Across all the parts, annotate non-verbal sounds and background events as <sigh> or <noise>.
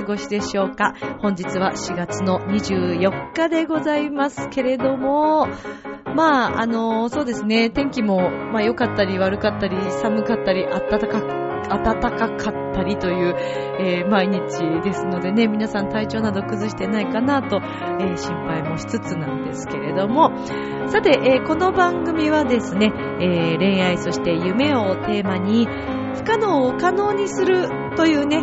過ごしでしょうか？本日は4月の24日でございますけれども、まあ、あの、そうですね、天気も、まあ、良かったり悪かったり、寒かったり、暖か暖かかったりという、えー毎日ですのでね、皆さん体調など崩してないかなと、えー心配もしつつなんですけれども、さて、えーこの番組はですね、え恋愛そして夢をテーマに、不可能を可能にするというね、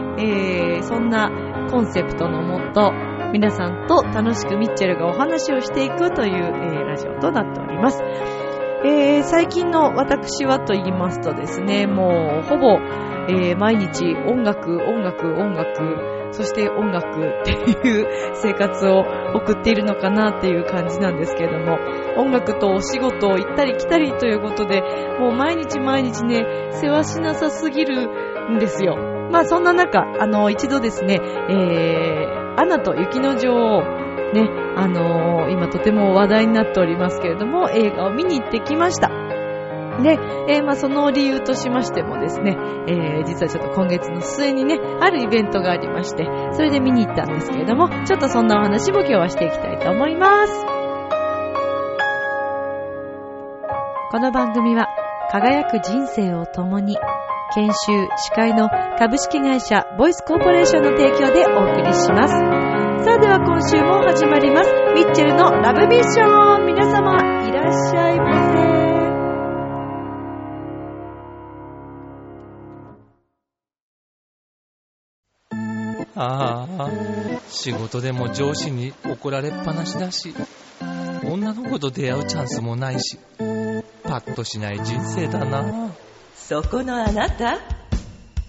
えそんなコンセプトのもと、皆さんと楽しくミッチェルがお話をしていくという、えラジオとなっております。えー最近の私はと言いますとですね、もうほぼ、えー毎日音楽、音楽、音楽、そして音楽っていう <laughs> 生活を送っているのかなっていう感じなんですけれども、音楽とお仕事を行ったり来たりということで、もう毎日毎日ね、世話しなさすぎるんですよ。まあそんな中、あの、一度ですね、えー、アナと雪の女王、ね、あのー今とても話題になっておりますけれども、映画を見に行ってきました。で、えーまあ、その理由としましてもですね、えー実はちょっと今月の末にね、あるイベントがありまして、それで見に行ったんですけれども、ちょっとそんなお話も今日はしていきたいと思います。この番組は、輝く人生を共に、研修、司会の株式会社ボイスコーポレーションの提供でお送りします。さあでは今週も始まります。ミッチェルのラブミッション皆様、いらっしゃいませ。ああ、仕事でも上司に怒られっぱなしだし、女の子と出会うチャンスもないし、パッとしない人生だな。そこのあなた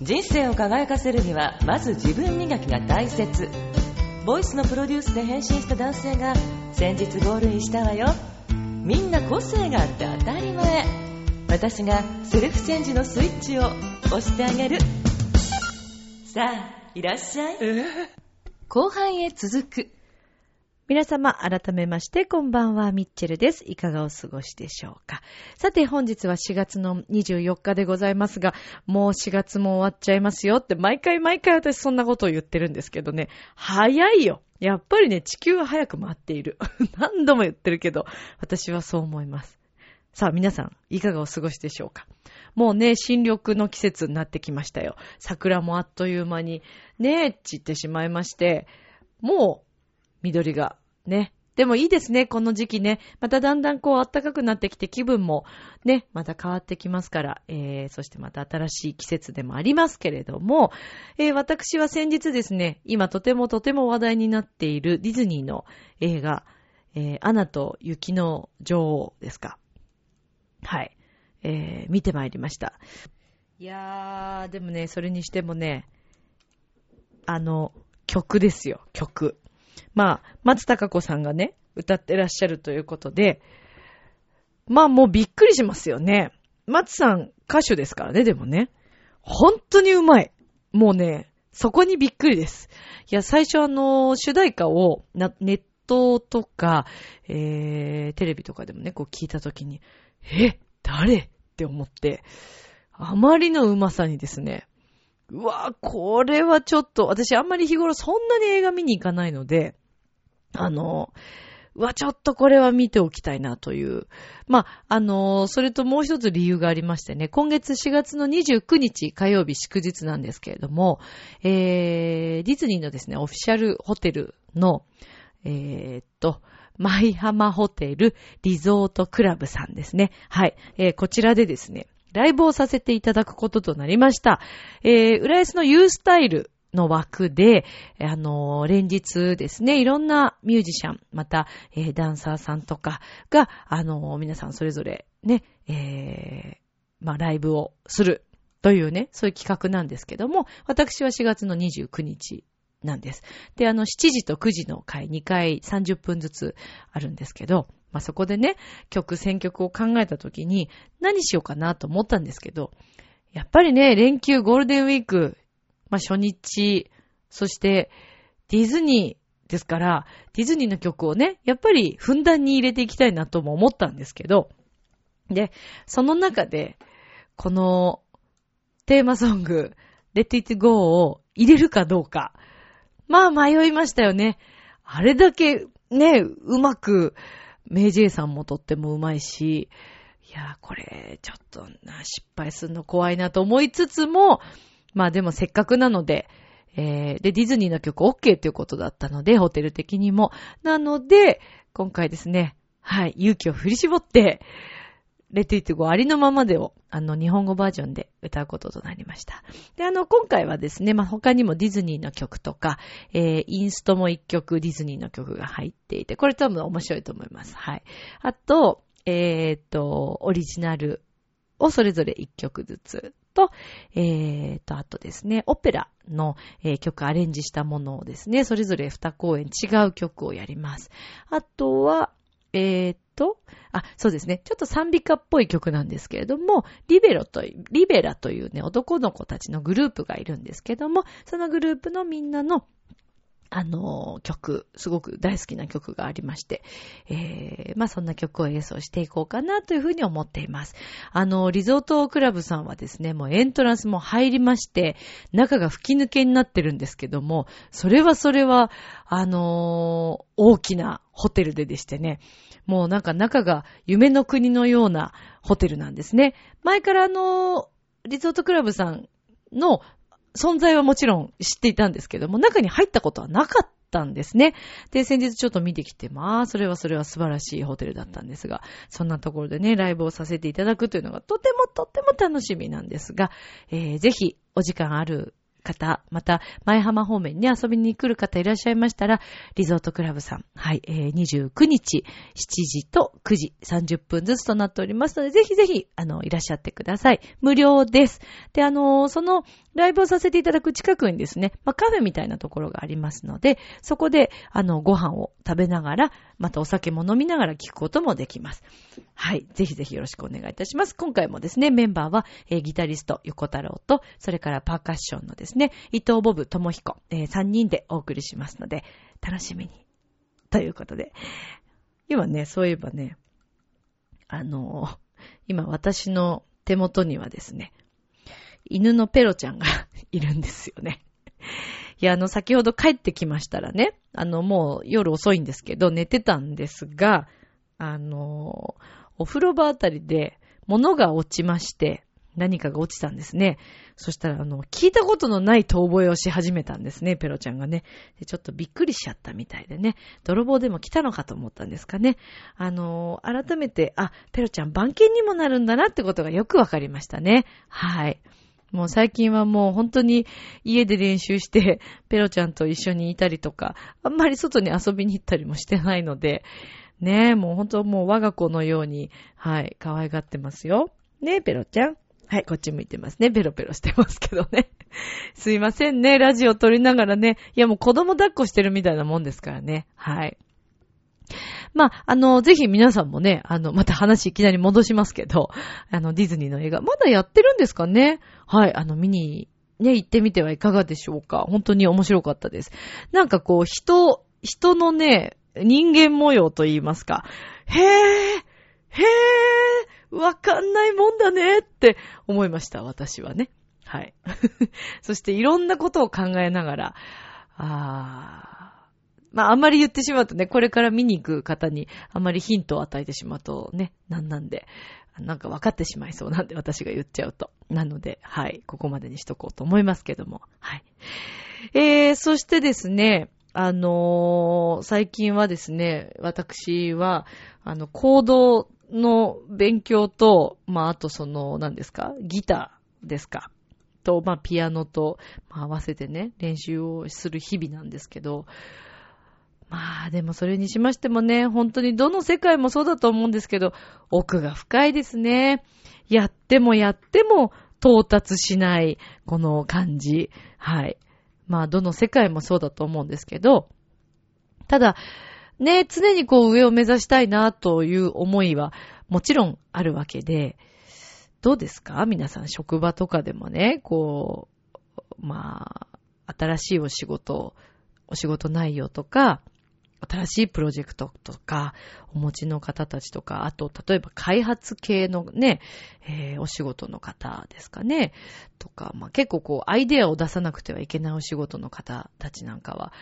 人生を輝かせるにはまず自分磨きが大切ボイスのプロデュースで変身した男性が先日ゴールインしたわよ。みんな個性があって当たり前。私がセルフチェンジのスイッチを押してあげる。さあいらっしゃい。後半へ続く皆様、改めまして、こんばんは、ミッチェルです。いかがお過ごしでしょうか。さて、本日は4月の24日でございますが、もう4月も終わっちゃいますよって、毎回毎回私そんなことを言ってるんですけどね、早いよ。やっぱりね、地球は早く回っている。<laughs> 何度も言ってるけど、私はそう思います。さあ、皆さん、いかがお過ごしでしょうか。もうね、新緑の季節になってきましたよ。桜もあっという間に、ねえ、散ってしまいまして、もう、緑が、ね。でもいいですね、この時期ね。まただんだんこう暖かくなってきて気分もね、また変わってきますから、えー、そしてまた新しい季節でもありますけれども、えー、私は先日ですね、今とてもとても話題になっているディズニーの映画、えー、アナと雪の女王ですか。はい。えー、見てまいりました。いやー、でもね、それにしてもね、あの、曲ですよ、曲。まあ、松たか子さんがね、歌ってらっしゃるということで、まあもうびっくりしますよね。松さん歌手ですからね、でもね。本当にうまい。もうね、そこにびっくりです。いや、最初あの、主題歌をなネットとか、えー、テレビとかでもね、こう聞いたときに、え、誰？って思って、あまりのうまさにですね、うわこれはちょっと、私あんまり日頃そんなに映画見に行かないので、あの、うわ、ちょっとこれは見ておきたいなという。まあ、あの、それともう一つ理由がありましてね、今月4月の29日火曜日祝日なんですけれども、えー、ディズニーのですね、オフィシャルホテルの、えー、っと、舞浜ホテルリゾートクラブさんですね。はい。えー、こちらでですね、ライブをさせていただくこととなりました。えー、浦安の U スタイルの枠で、あのー連日ですね、いろんなミュージシャン、また、えーダンサーさんとかが、あのー皆さんそれぞれね、えーまあ、ライブをするというね、そういう企画なんですけども、私は4月の29日なんです。で、あの、7時と9時の回、2回30分ずつあるんですけど、まあ、そこでね、曲、選曲を考えた時に、何しようかなと思ったんですけど、やっぱりね、連休、ゴールデンウィーク、まあ、初日、そしてディズニーですから、ディズニーの曲をね、やっぱりふんだんに入れていきたいなとも思ったんですけど、で、その中で、このテーマソング、Let It Go を入れるかどうか。まあ迷いましたよね。あれだけね、うまく、メイジェイさんもとってもうまいし、いや、これ、ちょっとな、失敗するの怖いなと思いつつも、まあでもせっかくなので、えー、で、ディズニーの曲 OK ということだったので、ホテル的にも。なので、今回ですね、はい、勇気を振り絞って、レティットゴありのままでを、あの、日本語バージョンで歌うこととなりました。で、あの、今回はですね、まあ、他にもディズニーの曲とか、えー、インストも一曲ディズニーの曲が入っていて、これ多分面白いと思います。はい。あと、えー、っと、オリジナルをそれぞれ一曲ずつと、えー、と、あとですね、オペラの、えー、曲アレンジしたものをですね、それぞれ2公演違う曲をやります。あとは、えー、と、あ、そうですね。ちょっと賛美歌っぽい曲なんですけれども、リベロと、リベラというね、男の子たちのグループがいるんですけども、そのグループのみんなのあの、曲、すごく大好きな曲がありまして、えー、まあそんな曲を演奏していこうかなというふうに思っています。あの、リゾートクラブさんはですね、もうエントランスも入りまして、中が吹き抜けになってるんですけども、それはそれは、あのー、大きなホテルででしてね、もうなんか中が夢の国のようなホテルなんですね。前からあの、リゾートクラブさんの存在はもちろん知っていたんですけども、中に入ったことはなかったんですね。で、先日ちょっと見てきて、まあ、それはそれは素晴らしいホテルだったんですが、そんなところでね、ライブをさせていただくというのがとてもとっても楽しみなんですが、えー、ぜひお時間ある方、また、前浜方面に遊びに来る方いらっしゃいましたら、リゾートクラブさん、はい、えー、29日、7時と9時、30分ずつとなっておりますので、ぜひぜひ、あの、いらっしゃってください。無料です。で、あのその、ライブをさせていただく近くにですね、まあ、カフェみたいなところがありますので、そこで、あの、ご飯を食べながら、またお酒も飲みながら聞くこともできます。はい。ぜひぜひよろしくお願いいたします。今回もですね、メンバーは、えー、ギタリスト、横太郎と、それからパーカッションのですね、伊藤ボブ智彦、えー、3人でお送りしますので、楽しみに。ということで。今ね、そういえばね、あのー、今私の手元にはですね、犬のペロちゃんが <laughs> いるんですよね。いや、あの、先ほど帰ってきましたらね、あの、もう夜遅いんですけど、寝てたんですが、あの、お風呂場あたりで物が落ちまして、何かが落ちたんですね。そしたら、あの、聞いたことのない遠吠えをし始めたんですね、ペロちゃんがね。でちょっとびっくりしちゃったみたいでね。泥棒でも来たのかと思ったんですかね。あの、改めて、あ、ペロちゃん番犬にもなるんだなってことがよくわかりましたね。はい。もう最近はもう本当に家で練習して、<laughs> ペロちゃんと一緒にいたりとか、あんまり外に遊びに行ったりもしてないので、ねえ、もう本当もう我が子のように、はい、可愛がってますよ。ねえ、ペロちゃん。はい、こっち向いてますね。ペロペロしてますけどね。<laughs> すいませんね。ラジオ撮りながらね。いや、もう子供抱っこしてるみたいなもんですからね。はい。まあ、あの、ぜひ皆さんもね、あの、また話いきなり戻しますけど、<laughs> あの、ディズニーの映画、まだやってるんですかね？はい、あの、見に、ね、行ってみてはいかがでしょうか？本当に面白かったです。なんかこう、人、人のね、人間模様と言いますか、へえ、へえ、わかんないもんだねって思いました、私はね。はい。<laughs> そしていろんなことを考えながら、あー、まあ、あんまり言ってしまうとね、これから見に行く方にあんまりヒントを与えてしまうとね、なんなんで、なんか分かってしまいそうなんで、私が言っちゃうと。なので、はい、ここまでにしとこうと思いますけども、はい。えー、そしてですね、あのー、最近はですね、私は、あの、行動の勉強と、まあ、あとその、何ですか、ギターですか。と、まあ、ピアノと、まあ、合わせてね、練習をする日々なんですけど、まあでもそれにしましてもね、本当にどの世界もそうだと思うんですけど、奥が深いですね。やってもやっても到達しない、この感じ。はい。まあ、どの世界もそうだと思うんですけど、ただ、ね、常にこう上を目指したいなという思いはもちろんあるわけで、どうですか？皆さん職場とかでもね、こう、まあ、新しいお仕事、お仕事内容とか、新しいプロジェクトとか、お持ちの方たちとか、あと、例えば開発系のね、えー、お仕事の方ですかね、とか、まあ、結構こう、アイデアを出さなくてはいけないお仕事の方たちなんかは、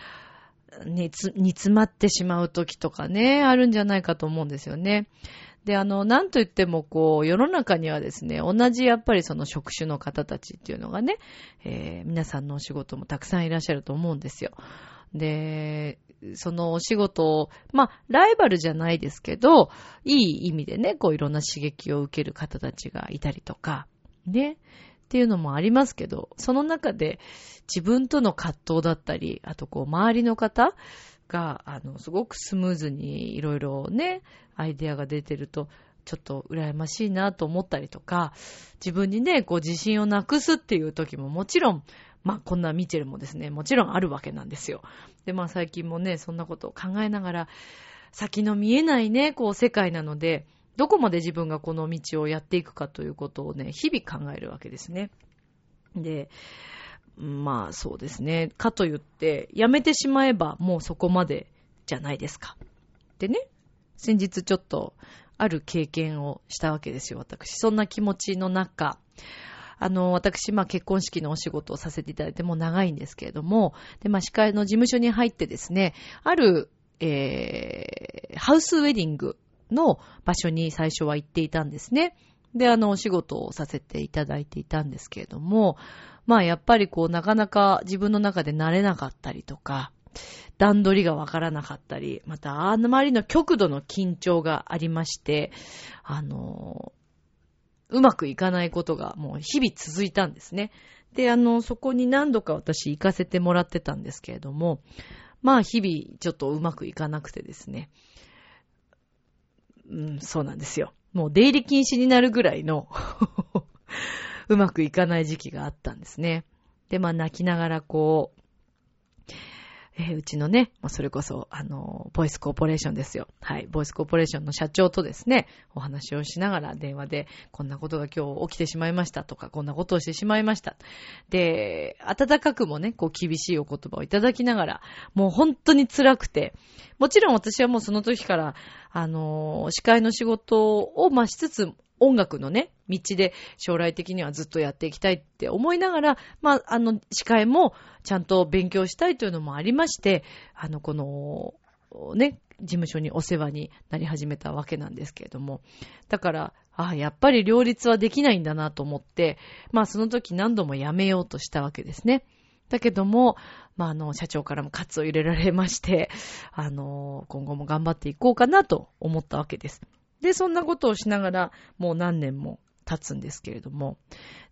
ね、つ煮詰まってしまう時とかね、あるんじゃないかと思うんですよね。で、あの、なんと言っても、こう、世の中にはですね、同じやっぱりその職種の方たちっていうのがね、えー、皆さんのお仕事もたくさんいらっしゃると思うんですよ。で、そのお仕事を、まあ、ライバルじゃないですけど、いい意味でね、こういろんな刺激を受ける方たちがいたりとか、ね、っていうのもありますけど、その中で自分との葛藤だったり、あとこう周りの方が、あの、すごくスムーズにいろいろね、アイデアが出てると、ちょっと羨ましいなと思ったりとか、自分にね、こう自信をなくすっていう時ももちろんまあ、こんなミチェルもですね、もちろんあるわけなんですよ。で、まあ、最近もね、そんなことを考えながら、先の見えないね、こう、世界なので、どこまで自分がこの道をやっていくかということをね、日々考えるわけですね。で、まあそうですね。かと言って、やめてしまえばもうそこまでじゃないですか。でね、先日ちょっとある経験をしたわけですよ、私。そんな気持ちの中、あの、私、まあ、結婚式のお仕事をさせていただいても長いんですけれども、で、まあ、司会の事務所に入ってですね、ある、えー、ハウスウェディングの場所に最初は行っていたんですね。で、あの、お仕事をさせていただいていたんですけれども、まあ、やっぱりこう、なかなか自分の中で慣れなかったりとか、段取りがわからなかったり、また、あまりの極度の緊張がありまして、あの、うまくいかないことがもう日々続いたんですね。で、あの、そこに何度か私行かせてもらってたんですけれども、まあ日々ちょっとうまくいかなくてですね。うん、そうなんですよ。もう出入り禁止になるぐらいの <laughs> うまくいかない時期があったんですね。で、まあ泣きながらこう、えー、うちのね、それこそ、あの、ボイスコーポレーションですよ。はい。ボイスコーポレーションの社長とですね、お話をしながら電話で、こんなことが今日起きてしまいましたとか、こんなことをしてしまいました。で、温かくもね、こう厳しいお言葉をいただきながら、もう本当に辛くて、もちろん私はもうその時から、あの、司会の仕事を、ま、しつつ、音楽のね、道で将来的にはずっとやっていきたいって思いながら、まあ、あの、司会もちゃんと勉強したいというのもありまして、あの、この、ね、事務所にお世話になり始めたわけなんですけれども。だから、ああ、やっぱり両立はできないんだなと思って、まあその時何度もやめようとしたわけですね。だけども、まああの、社長からも喝を入れられまして、あの、今後も頑張っていこうかなと思ったわけです。で、そんなことをしながら、もう何年も経つんですけれども。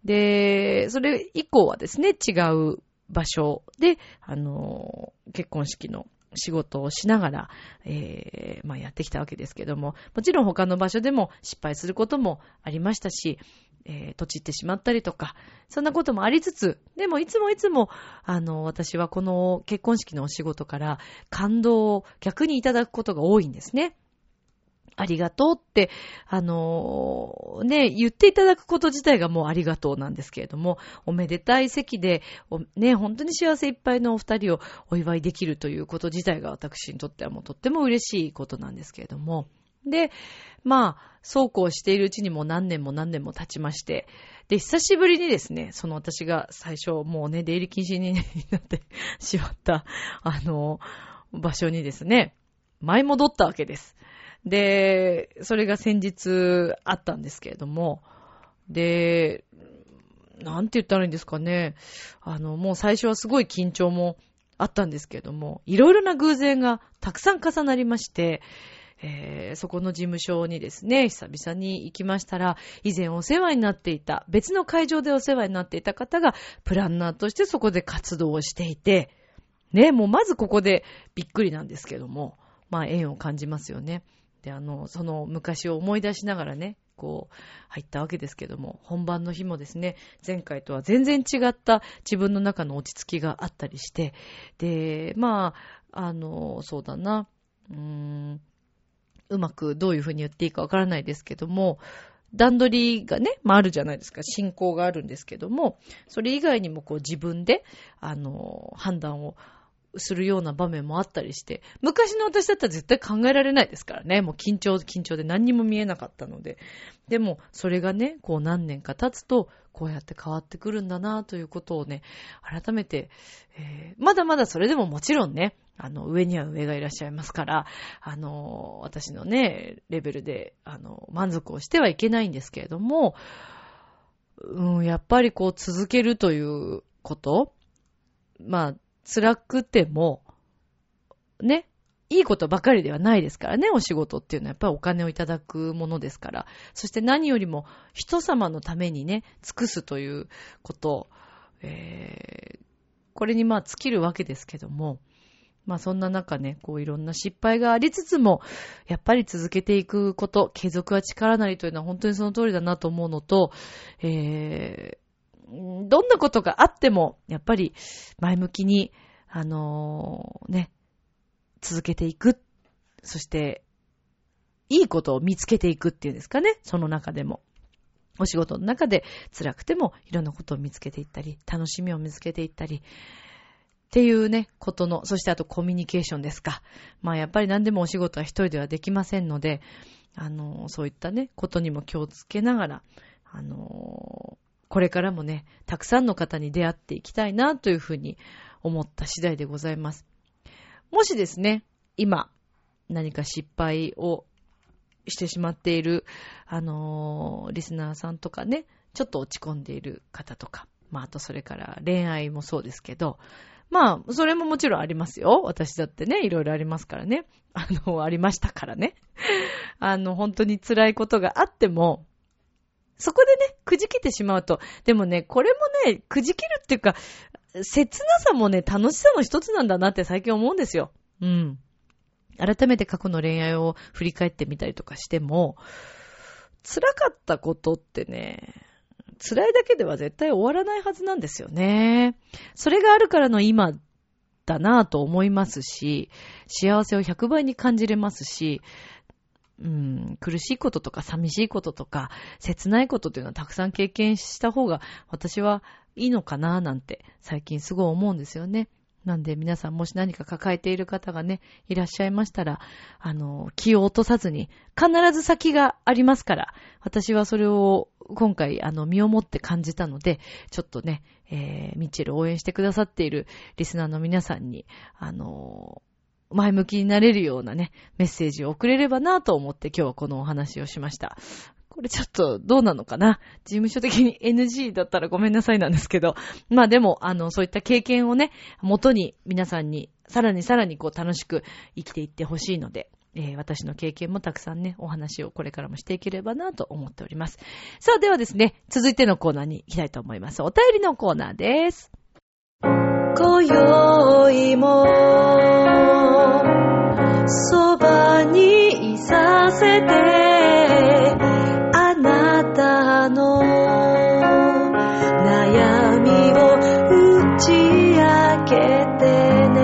で、それ以降はですね、違う場所で、あの、結婚式の仕事をしながら、えー、まあやってきたわけですけども、もちろん他の場所でも失敗することもありましたし、えー、土地ってしまったりとか、そんなこともありつつ、でもいつもいつも、あの、私はこの結婚式のお仕事から感動を逆にいただくことが多いんですね。ありがとうって、あのー、ね、言っていただくこと自体がもうありがとうなんですけれども、おめでたい席で、ね、本当に幸せいっぱいのお二人をお祝いできるということ自体が私にとってはもうとっても嬉しいことなんですけれども、で、まあ、そうこうしているうちにも何年も何年も経ちまして、で、久しぶりにですね、その私が最初もうね、出入り禁止になって <laughs> しまった、あの、場所にですね、舞い戻ったわけです。で、それが先日あったんですけれども、で、なんて言ったらいいんですかね。あの、もう最初はすごい緊張もあったんですけれども、いろいろな偶然がたくさん重なりまして、えー、そこの事務所にですね、久々に行きましたら、以前お世話になっていた、別の会場でお世話になっていた方が、プランナーとしてそこで活動をしていて、ね、もうまずここでびっくりなんですけども、まあ縁を感じますよね。で、あの、その昔を思い出しながらね、こう、入ったわけですけども、本番の日もですね、前回とは全然違った自分の中の落ち着きがあったりして、で、まあ、あの、そうだな、うーん、うまくどういうふうに言っていいかわからないですけども、段取りがね、まああるじゃないですか。進行があるんですけども、それ以外にもこう自分で、あの、判断をするような場面もあったりして、昔の私だったら絶対考えられないですからね。もう緊張、緊張で何にも見えなかったので。でも、それがね、こう何年か経つと、こうやって変わってくるんだなということをね、改めて、えー、まだまだそれでももちろんね、あの、上には上がいらっしゃいますから、あの、私のね、レベルで、あの、満足をしてはいけないんですけれども、うん、やっぱりこう続けるということ、まあ、辛くても、ね、いいことばかりではないですからね、お仕事っていうのは。やっぱりお金をいただくものですから。そして何よりも人様のためにね、尽くすということ、えー、これにまあ尽きるわけですけども、まあそんな中ね、こういろんな失敗がありつつも、やっぱり続けていくこと、継続は力なりというのは本当にその通りだなと思うのと、えー、どんなことがあっても、やっぱり前向きに、あのー、ね、続けていく。そして、いいことを見つけていくっていうんですかね、その中でも。お仕事の中で辛くてもいろんなことを見つけていったり、楽しみを見つけていったり、っていうね、ことの、そしてあとコミュニケーションですか。まあやっぱり何でもお仕事は一人ではできませんので、あの、そういったね、ことにも気をつけながら、あの、これからもね、たくさんの方に出会っていきたいなというふうに思った次第でございます。もしですね、今、何か失敗をしてしまっている、あのー、リスナーさんとかね、ちょっと落ち込んでいる方とか、まあ、あとそれから恋愛もそうですけど、まあ、それももちろんありますよ。私だってね、いろいろありますからね。あの、ありましたからね。あの、本当に辛いことがあっても、そこでね、くじけてしまうと、でもね、これもね、くじけるっていうか、切なさもね、楽しさの一つなんだなって最近思うんですよ。うん。改めて過去の恋愛を振り返ってみたりとかしても、辛かったことってね、辛いだけでは絶対終わらないはずなんですよね。それがあるからの今だなぁと思いますし、幸せを100倍に感じれますし、うん、苦しいこととか寂しいこととか、切ないことというのはたくさん経験した方が私はいいのかななんて最近すごい思うんですよね。なんで皆さんもし何か抱えている方がね、いらっしゃいましたら、あの、気を落とさずに、必ず先がありますから、私はそれを今回、あの、身をもって感じたので、ちょっとね、えー、ミッチェル応援してくださっているリスナーの皆さんに、あの前向きになれるようなね、メッセージを送れればなと思って今日はこのお話をしました。これちょっとどうなのかな？事務所的に NG だったらごめんなさいなんですけど、まあでも、あの、そういった経験をね、元に皆さんにさらにさらにこう楽しく生きていってほしいので、えー、私の経験もたくさんね、お話をこれからもしていければなと思っております。さあ、ではですね、続いてのコーナーに行きたいと思います。お便りのコーナーです。今宵も、そばにいさせてあな、たの悩みを打ち明けてね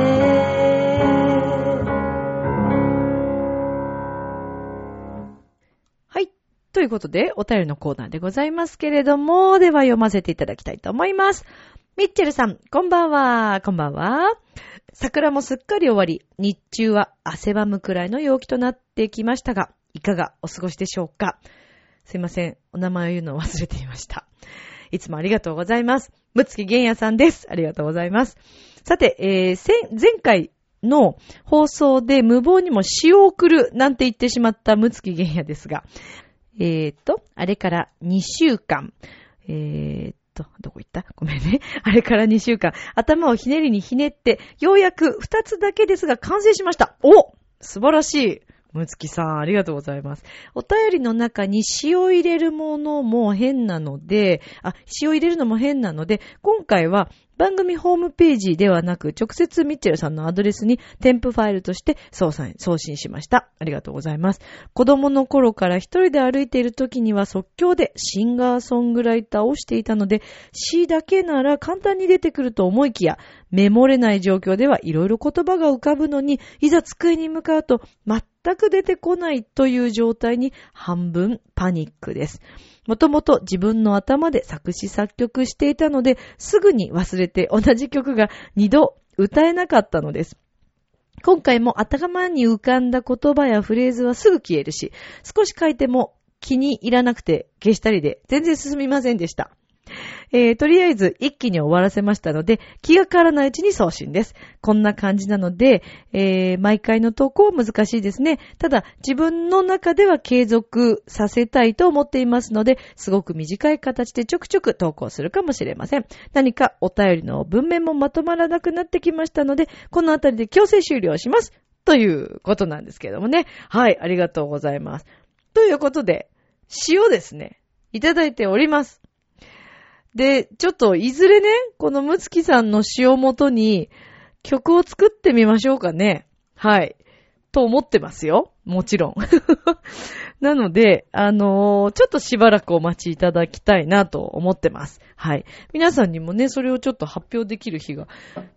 はいということで、お便りのコーナーでございますけれども、では読ませていただきたいと思います。ミッチェルさん、こんばんは。こんばんは。桜もすっかり終わり、日中は汗ばむくらいの陽気となってきましたが、いかがお過ごしでしょうか？すいません。お名前を言うのを忘れていました。いつもありがとうございます。むつきげんやさんです。ありがとうございます。さて、えー、前回の放送で無謀にも詩を送るなんて言ってしまったむつきげんやですが、えーと、あれから2週間、えーと、どこ行った？ごめんね。<laughs> あれから2週間、頭をひねりにひねって、ようやく2つだけですが完成しました。お素晴らしい。むつきさん、ありがとうございます。お便りの中に塩入れるものも変なので、あ、塩入れるのも変なので、今回は番組ホームページではなく、直接ミッチェルさんのアドレスに添付ファイルとして送信送信しました。ありがとうございます。子供の頃から一人で歩いている時には即興でシンガーソングライターをしていたので、詩だけなら簡単に出てくると思いきや、メモれない状況ではいろいろ言葉が浮かぶのに、いざ机に向かうと全く出てこないという状態に半分パニックです。もともと自分の頭で作詞作曲していたので、すぐに忘れて同じ曲が二度歌えなかったのです。今回も頭に浮かんだ言葉やフレーズはすぐ消えるし、少し書いても気に入らなくて消したりで全然進みませんでした。えー、とりあえず一気に終わらせましたので、気が変わらないうちに送信です。こんな感じなので、えー、毎回の投稿は難しいですね。ただ、自分の中では継続させたいと思っていますので、すごく短い形でちょくちょく投稿するかもしれません。何かお便りの文面もまとまらなくなってきましたので、このあたりで強制終了します。ということなんですけどもね。はい、ありがとうございます。ということで、詩をですね、いただいております。で、ちょっといずれね、このむつきさんの詩をもとに曲を作ってみましょうかね。はい。と思ってますよ。もちろん。<laughs> なので、あのーちょっとしばらくお待ちいただきたいなと思ってます。はい。皆さんにもね、それをちょっと発表できる日が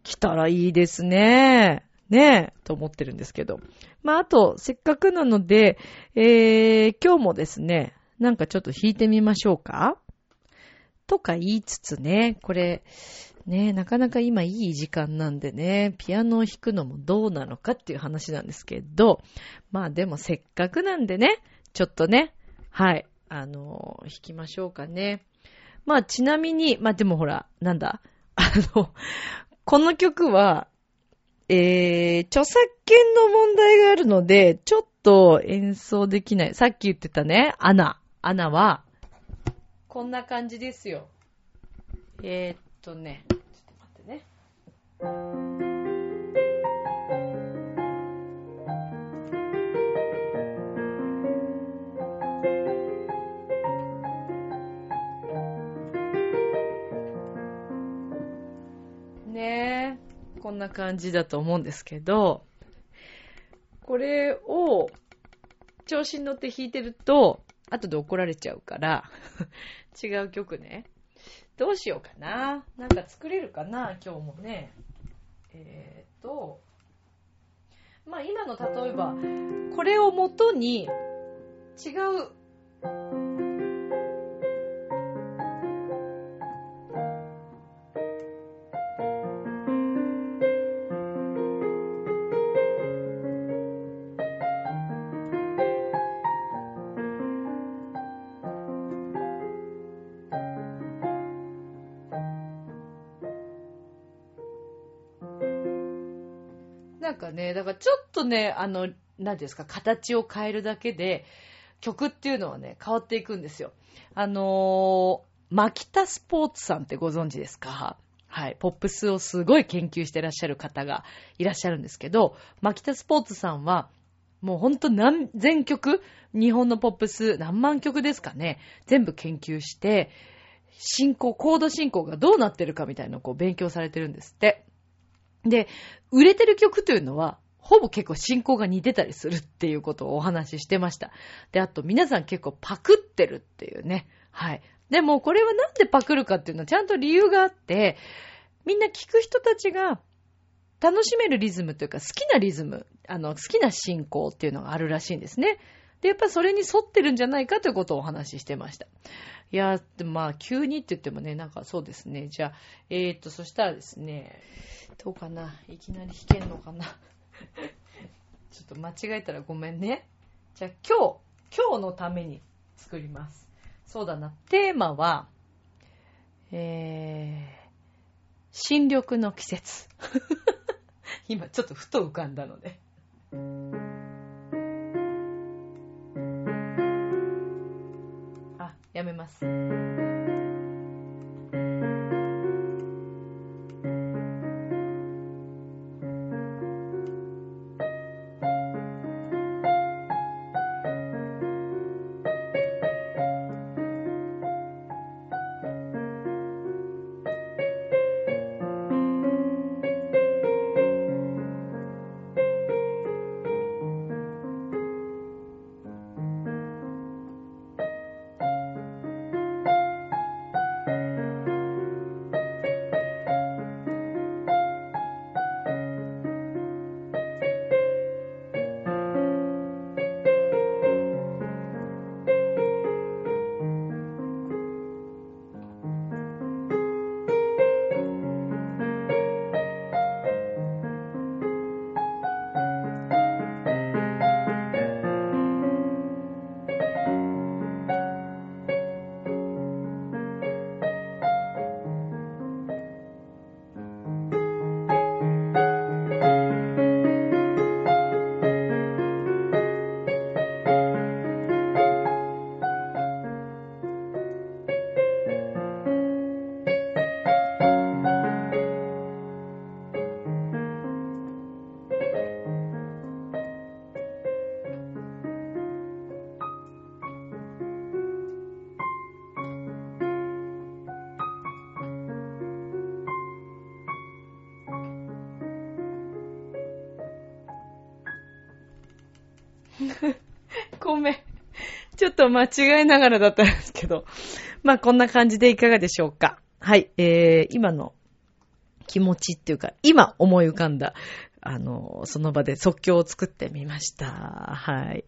来たらいいですね。ねえ、と思ってるんですけど。まあ、あと、せっかくなので、えー、今日もですね、なんかちょっと弾いてみましょうかとか言いつつね、これ、ね、なかなか今いい時間なんでね、ピアノを弾くのもどうなのかっていう話なんですけど、まあでもせっかくなんでね、ちょっとね、はい、あの、弾きましょうかね。まあちなみに、まあでもほら、なんだ、あの、この曲は、えー、著作権の問題があるので、ちょっと演奏できない。さっき言ってたね、アナ。アナは、こんな感じですよ。えー、っとね、ちょっと待ってね。ねえ、こんな感じだと思うんですけど、これを調子に乗って弾いてると、後で怒られちゃうから、違う曲ね。どうしようかな。なんか作れるかな、今日もね。えーと、まあ今の例えば、これをもとに、違う、なんかね、だからちょっとね、あの、何ですか、形を変えるだけで、曲っていうのはね、変わっていくんですよ。あのー、マキタスポーツさんってご存知ですか？はい。ポップスをすごい研究してらっしゃる方がいらっしゃるんですけど、マキタスポーツさんは、もうほんと何千曲、日本のポップス何万曲ですかね、全部研究して、進行、コード進行がどうなってるかみたいなのをこう勉強されてるんですって。で、売れてる曲というのは、ほぼ結構進行が似てたりするっていうことをお話ししてました。で、あと皆さん結構パクってるっていうね。はい。でもこれはなんでパクるかっていうのはちゃんと理由があって、みんな聞く人たちが楽しめるリズムというか好きなリズム、あの、好きな進行っていうのがあるらしいんですね。で、やっぱそれに沿ってるんじゃないかということをお話ししてました。いや、まあ、急にって言ってもね、なんかそうですね。じゃあ、えーと、そしたらですね、どうかないきなり弾けんのかな <laughs> ちょっと間違えたらごめんね。じゃあ今日、今日のために作ります。そうだな。テーマは、えー、新緑の季節。<laughs> 今ちょっとふと浮かんだので。あ、やめます。っと間違えながらだったんですけど。<laughs> まあこんな感じでいかがでしょうか。はい。えー、今の気持ちっていうか、今思い浮かんだ、あの、その場で即興を作ってみました。はい。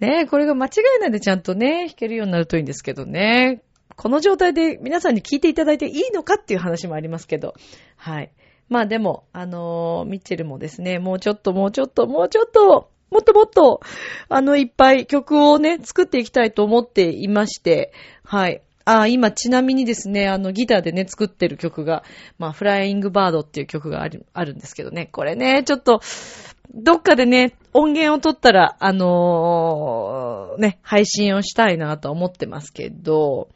ねえ、これが間違いないでちゃんとね、弾けるようになるといいんですけどね。この状態で皆さんに聞いていただいていいのかっていう話もありますけど。はい。まあでも、あのーミッチェルもですね、もうちょっともうちょっともうちょっと、もっともっと、あの、いっぱい曲をね、作っていきたいと思っていまして、はい。あ、今ちなみにですね、あの、ギターでね、作ってる曲が、まあ、フライングバードっていう曲がある、あるんですけどね、これね、ちょっと、どっかでね、音源を取ったら、あのーね、配信をしたいなと思ってますけど、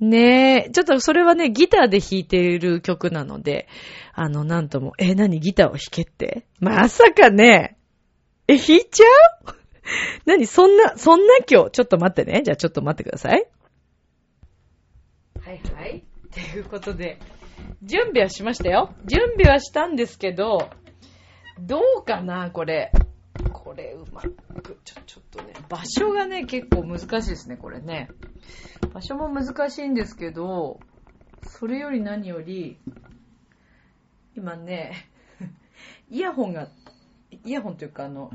ねえ、ちょっとそれはね、ギターで弾いている曲なので、あの、なんとも、え、何？ギターを弾けって？まさかね、え、弾いちゃう？何そんな、そんな今日、ちょっと待ってね。じゃあちょっと待ってください。はいはい。ということで、準備はしましたよ。準備はしたんですけど、どうかな、これ。これ、うまく、ちょ、ちょっとね、場所がね、結構難しいですね、これね。場所も難しいんですけど、それより何より、今ね、<laughs> イヤホンが、イヤホンというかあの、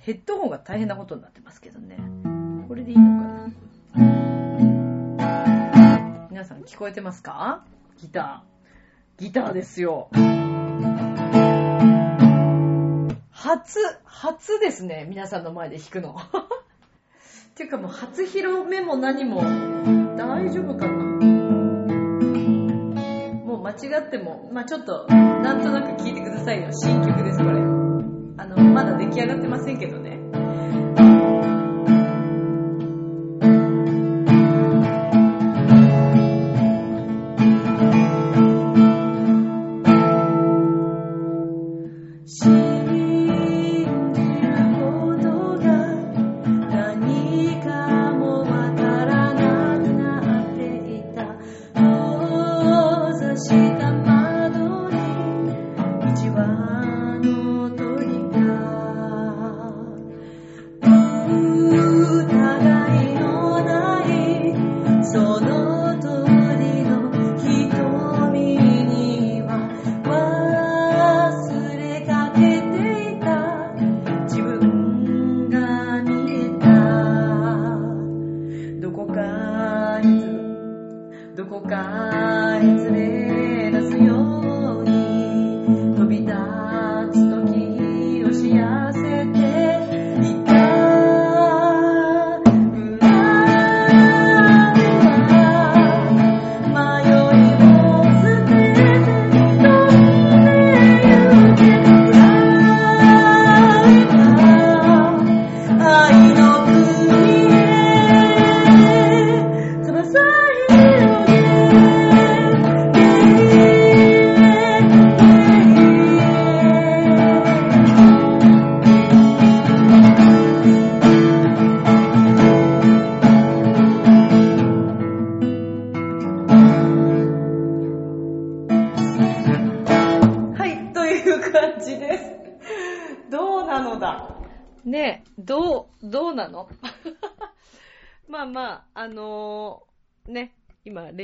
ヘッドホンが大変なことになってますけどね。これでいいのかな？皆さん聞こえてますか？ギター。ギターですよ。初、初ですね。皆さんの前で弾くの。っ <laughs> ていうかもう初披露目も何も大丈夫かな？もう間違っても、まあちょっと、なんとなく聞いてくださいよ。新曲です、これ。あの、まだ出来上がってませんけどね。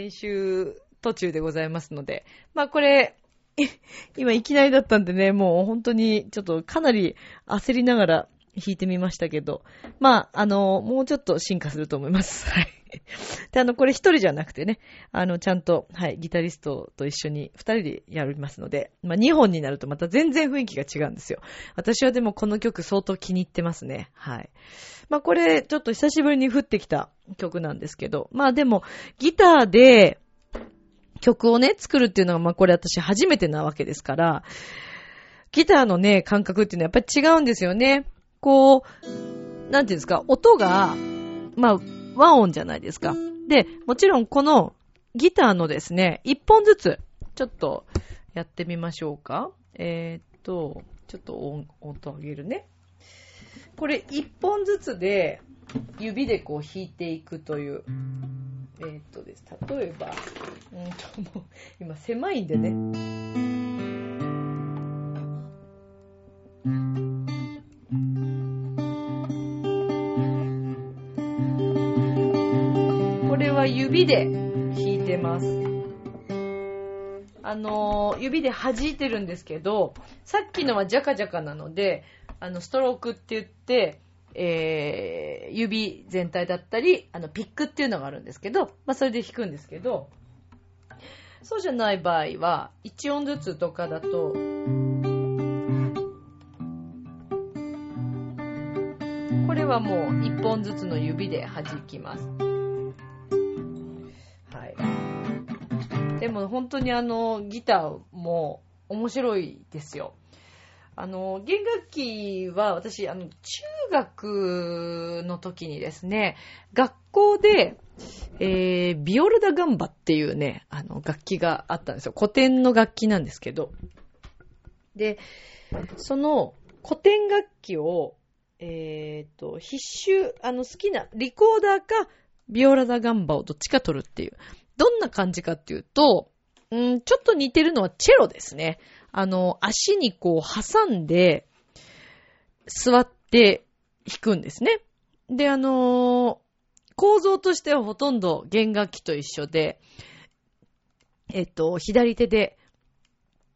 今練習途中でございますので、まあこれ、<laughs> 今いきなりだったんでね、もう本当にちょっとかなり焦りながら弾いてみましたけど、まあ、あのもうちょっと進化すると思います。<laughs> はい。で、あの、これ一人じゃなくてね、あの、ちゃんと、はい、ギタリストと一緒に二人でやりますので、まあ、二本になるとまた全然雰囲気が違うんですよ。私はでもこの曲相当気に入ってますね。はい。まあ、これ、ちょっと久しぶりに降ってきた曲なんですけど、まあでも、ギターで曲をね、作るっていうのが、まあこれ私初めてなわけですから、ギターのね、感覚っていうのはやっぱり違うんですよね。こう、なんていうんですか、音が、まあ、和音じゃないですか。で、もちろんこのギターのですね、一本ずつ、ちょっとやってみましょうか。えー、っと、ちょっと音音上げるね。これ1本ずつで指でこう引いていくという。えー、っとです。例えば、うんともう、今狭いんでね。これは指で弾いてます。あのー、指で弾いてるんですけど、さっきのはジャカジャカなので、あの、ストロークって言って、えー、指全体だったり、あの、ピックっていうのがあるんですけど、まあ、それで弾くんですけど、そうじゃない場合は、1音ずつとかだと、これはもう1本ずつの指で弾きます。はい。でも本当にあの、ギターも面白いですよ。あの、弦楽器は私、あの、中学の時にですね、学校で、えー、ビオルダガンバっていうね、あの、楽器があったんですよ。古典の楽器なんですけど。で、その古典楽器を、えー、と、必修、あの、好きな、リコーダーか、ビオラダガンバをどっちか取るっていう。どんな感じかっていうと、うん、ちょっと似てるのはチェロですね。あの、足にこう挟んで、座って弾くんですね。で、あのー構造としてはほとんど弦楽器と一緒で、えっと、左手で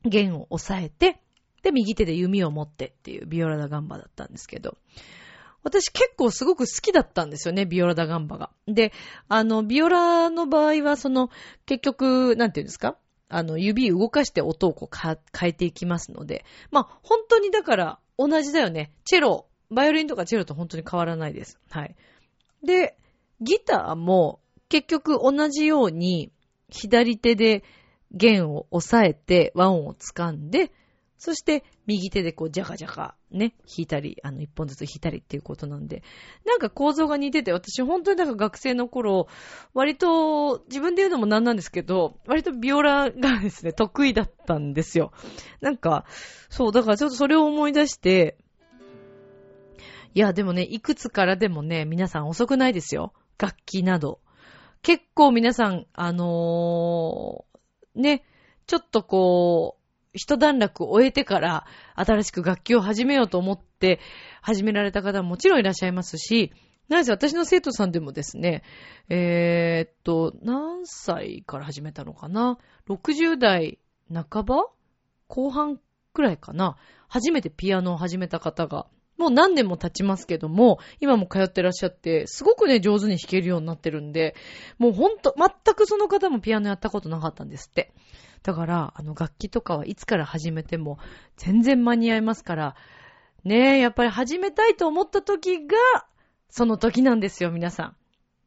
弦を押さえて、で、右手で弓を持ってっていうビオラダガンバだったんですけど、私結構すごく好きだったんですよね、ビオラダガンバが。で、あの、ビオラの場合は、その、結局、なんていうんですか？あの、指動かして音をこう変えていきますので、まあ、本当にだから同じだよね。チェロ、バイオリンとかチェロと本当に変わらないです。はい。で、ギターも結局同じように左手で弦を押さえて和音を掴んで、そして右手でこうジャカジャカね、弾いたり、あの一本ずつ弾いたりっていうことなんで、なんか構造が似てて、私本当になんか学生の頃、割と自分で言うのもなんなんですけど、割とビオラがですね、得意だったんですよ。なんか、そう、だからちょっとそれを思い出して、いや、でもね、いくつからでもね、皆さん遅くないですよ。楽器など。結構皆さん、あのーね、ちょっとこう、一段落終えてから新しく楽器を始めようと思って始められた方ももちろんいらっしゃいますし、なぜ私の生徒さんでもですね、えー、っと、何歳から始めたのかな ?60 代半ば？後半くらいかな？初めてピアノを始めた方が、もう何年も経ちますけども、今も通ってらっしゃって、すごくね、上手に弾けるようになってるんで、もうほんと、全くその方もピアノやったことなかったんですって。だから、あの、楽器とかはいつから始めても全然間に合いますから、ねえ、やっぱり始めたいと思った時が、その時なんですよ、皆さ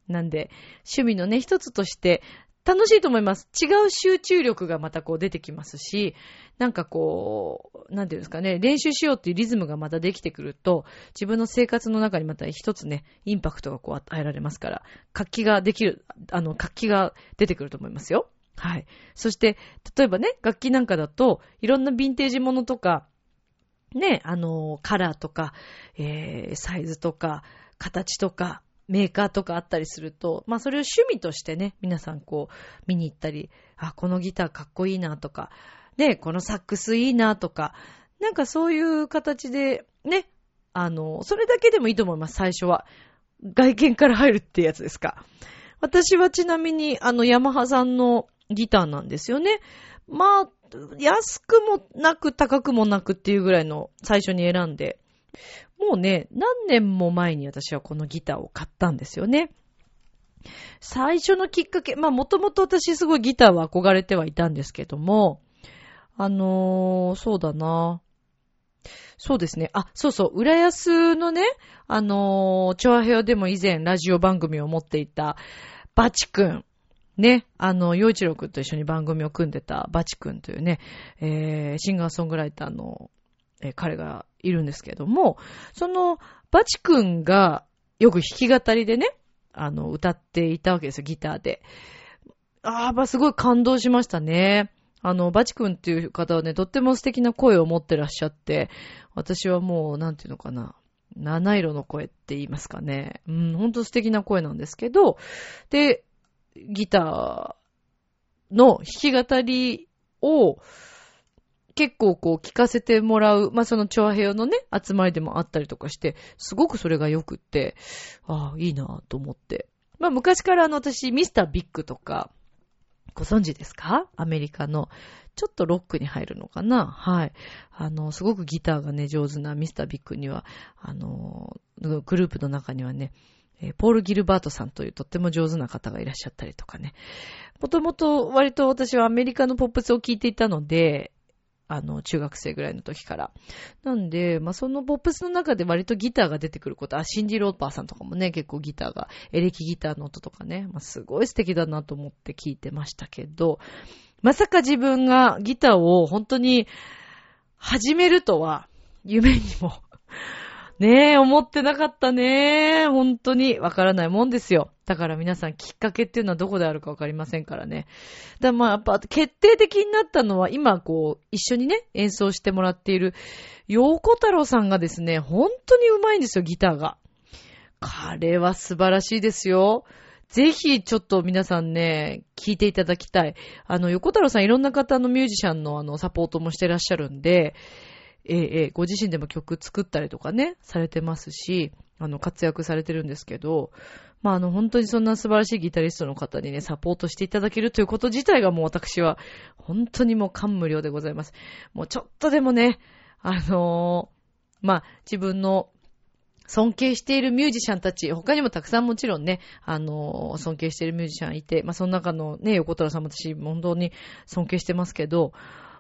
ん。なんで、趣味のね、一つとして、楽しいと思います。違う集中力がまたこう出てきますし、なんかこう、なんていうんですかね、練習しようっていうリズムがまたできてくると、自分の生活の中にまた一つね、インパクトがこう与えられますから、活気ができる、あの、活気が出てくると思いますよ。はい。そして、例えばね、楽器なんかだと、いろんなヴィンテージものとか、ね、あの、カラーとか、えー、サイズとか、形とか、メーカーとかあったりすると、まあそれを趣味としてね、皆さんこう見に行ったり、あ、このギターかっこいいなとか、ね、このサックスいいなとか、なんかそういう形で、ね、あの、それだけでもいいと思います、最初は。外見から入るってやつですか。私はちなみに、あの、ヤマハさんのギターなんですよね。まあ、安くもなく高くもなくっていうぐらいの最初に選んで、もうね、何年も前に私はこのギターを買ったんですよね。最初のきっかけ、まあもともと私すごいギターは憧れてはいたんですけども、あのー、そうだな。そうですね。あ、そうそう、浦安のね、あのー、チョアヘオでも以前ラジオ番組を持っていた、バチ君。ね、あの、洋一郎くんと一緒に番組を組んでたバチ君というね、えー、シンガーソングライターの、えー彼がいるんですけども、その、バチ君がよく弾き語りでね、あの、歌っていたわけですよ、ギターで。ああ、まあ、すごい感動しましたね。あの、バチ君っていう方はね、とっても素敵な声を持ってらっしゃって、私はもう、なんていうのかな、七色の声って言いますかね。うん、ほんと素敵な声なんですけど、で、ギターの弾き語りを結構こう聞かせてもらう、まあ、そのチョアヘヨのね、集まりでもあったりとかして、すごくそれが良くって、ああ、いいなと思って。まあ昔からあの私、ミスタービッグとか、ご存知ですか？アメリカの。ちょっとロックに入るのかな？はい。あの、すごくギターがね、上手なミスタービッグには、あの、グループの中にはね、ポール・ギルバートさんというとっても上手な方がいらっしゃったりとかね。もともと割と私はアメリカのポップスを聴いていたので、あの、中学生ぐらいの時から。なんで、まあ、そのポップスの中で割とギターが出てくること、あ、シンジ・ローパーさんとかもね、結構ギターが、エレキギターの音とかね、まあ、すごい素敵だなと思って聞いてましたけど、まさか自分がギターを本当に始めるとは、夢にもねえ、思ってなかったねえ。本当にわからないもんですよ。だから皆さんきっかけっていうのはどこであるかわかりませんからね。だまあやっぱ決定的になったのは今こう一緒にね演奏してもらっている陽子太郎さんがですね、本当に上手いんですよ、ギターが。彼は素晴らしいですよ。ぜひちょっと皆さんね、聞いていただきたい。あの、横太郎さんいろんな方のミュージシャンのあの、サポートもしてらっしゃるんで、えええご自身でも曲作ったりとかね、されてますし、あの、活躍されてるんですけど、まあ、あの、本当にそんな素晴らしいギタリストの方にね、サポートしていただけるということ自体がもう私は、本当にもう感無量でございます。もうちょっとでもね、あのー、まあ、自分の尊敬しているミュージシャンたち、他にもたくさんもちろんね、あのー、尊敬しているミュージシャンいて、まあ、その中のね、横虎さんも私、本当に尊敬してますけど、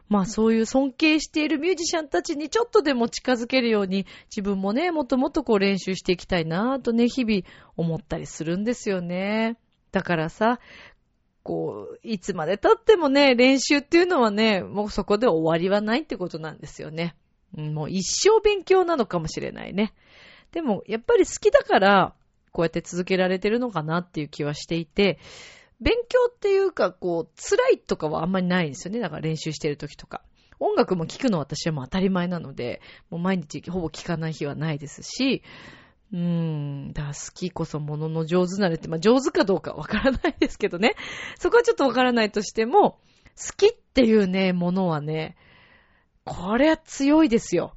まあそういう尊敬しているミュージシャンたちにちょっとでも近づけるように自分もね、もっともっとこう練習していきたいなぁとね、日々思ったりするんですよね。だからさ、こう、いつまで経ってもね、練習っていうのはね、もうそこで終わりはないってことなんですよね。もう一生勉強なのかもしれないね。でも、やっぱり好きだから、こうやって続けられてるのかなっていう気はしていて、勉強っていうか、こう、辛いとかはあんまりないんですよね。だから練習してる時とか。音楽も聴くの私はもう当たり前なので、もう毎日ほぼ聴かない日はないですし、うーん、だから好きこそものの上手なれって、まあ上手かどうかわからないですけどね。そこはちょっとわからないとしても、好きっていうね、ものはね、これは強いですよ。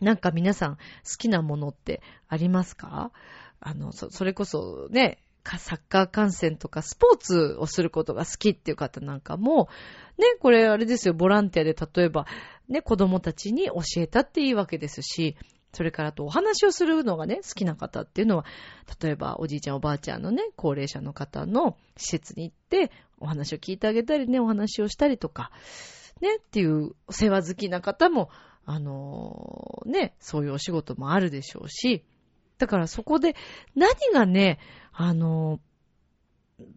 なんか皆さん好きなものってありますか？あの、そ、それこそね、サッカー観戦とかスポーツをすることが好きっていう方なんかも、ね、これあれですよ、ボランティアで例えば、ね、子供たちに教えたっていいわけですし、それからとお話をするのがね、好きな方っていうのは、例えばおじいちゃんおばあちゃんのね、高齢者の方の施設に行って、お話を聞いてあげたりね、お話をしたりとか、ね、っていう世話好きな方も、あのー、ね、そういうお仕事もあるでしょうし、だからそこで何がね、あの、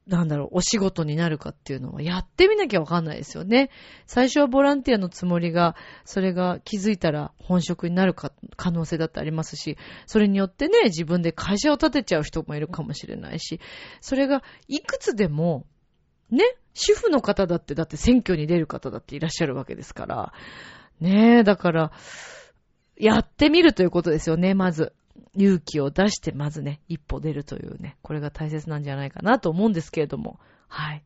なんだろう、お仕事になるかっていうのはやってみなきゃわかんないですよね。最初はボランティアのつもりが、それが気づいたら本職になるか、可能性だってありますし、それによってね、自分で会社を建てちゃう人もいるかもしれないし、それがいくつでも、ね、主婦の方だって、だって選挙に出る方だっていらっしゃるわけですから、ねえ、だから、やってみるということですよね、まず。勇気を出してまずね、一歩出るというね、これが大切なんじゃないかなと思うんですけれども。はい。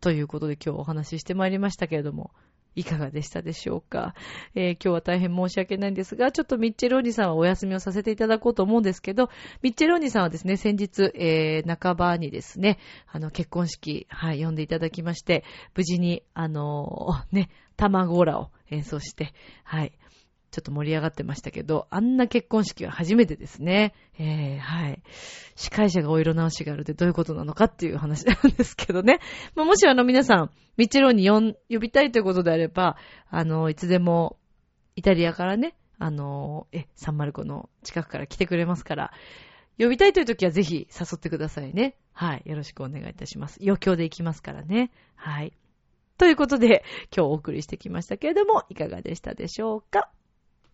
ということで今日お話ししてまいりましたけれども、いかがでしたでしょうか、えー、今日は大変申し訳ないんですが、ちょっとミッチェローニさんはお休みをさせていただこうと思うんですけど、ミッチェローニさんはですね、先日、えー、半ばにですね、あの、結婚式、はい、呼んでいただきまして、無事に、あのー、ね、卵オラを演奏して、はい、ちょっと盛り上がってましたけど、あんな結婚式は初めてですね。えー、はい。司会者がお色直しがあるってどういうことなのかっていう話なんですけどね。まあ、もしあの皆さん、ミチローに呼呼びたいということであれば、あの、いつでもイタリアからね、あの、え、サンマルコの近くから来てくれますから、呼びたいという時はぜひ誘ってくださいね。はい。よろしくお願いいたします。余興で行きますからね。はい。ということで、今日お送りしてきましたけれども、いかがでしたでしょうか？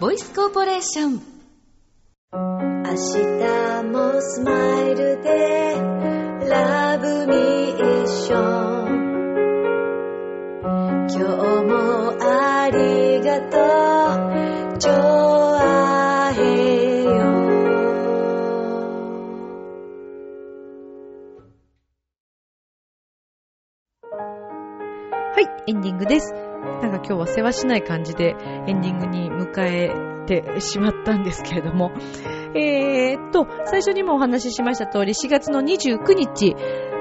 ボイスコーポレーション。明日もスマイルでラブミーション。今日もありがとう。はいエンディングですなんか今日は世話しない感じでエンディングに迎えてしまったんですけれどもえーっと最初にもお話ししました通り4月の29日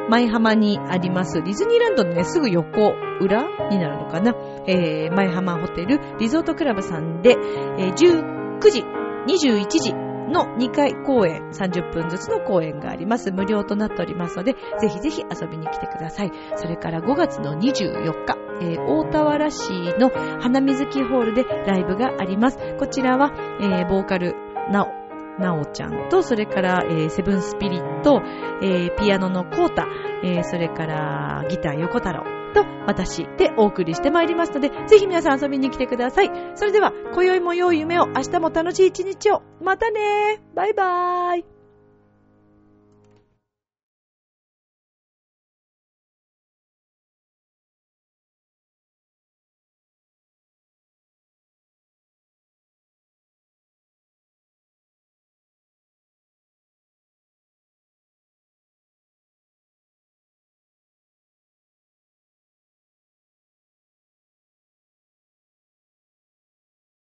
舞浜にありますディズニーランドのね、すぐ横裏になるのかな。えー、舞浜ホテルリゾートクラブさんで、えー、19時、21時の2回公演、30分ずつの公演があります。無料となっておりますので、ぜひぜひ遊びに来てください。それから5月の24日、えー、大田原市の花水木ホールでライブがあります。こちらは、えー、ボーカル、なお、なおちゃんと、それから、えー、セブンスピリット、えー、ピアノのコータ、えー、それからギター横太郎と私でお送りしてまいりますので、ぜひ皆さん遊びに来てください。それでは、今宵も良い夢を、明日も楽しい一日を。またねバイバーイ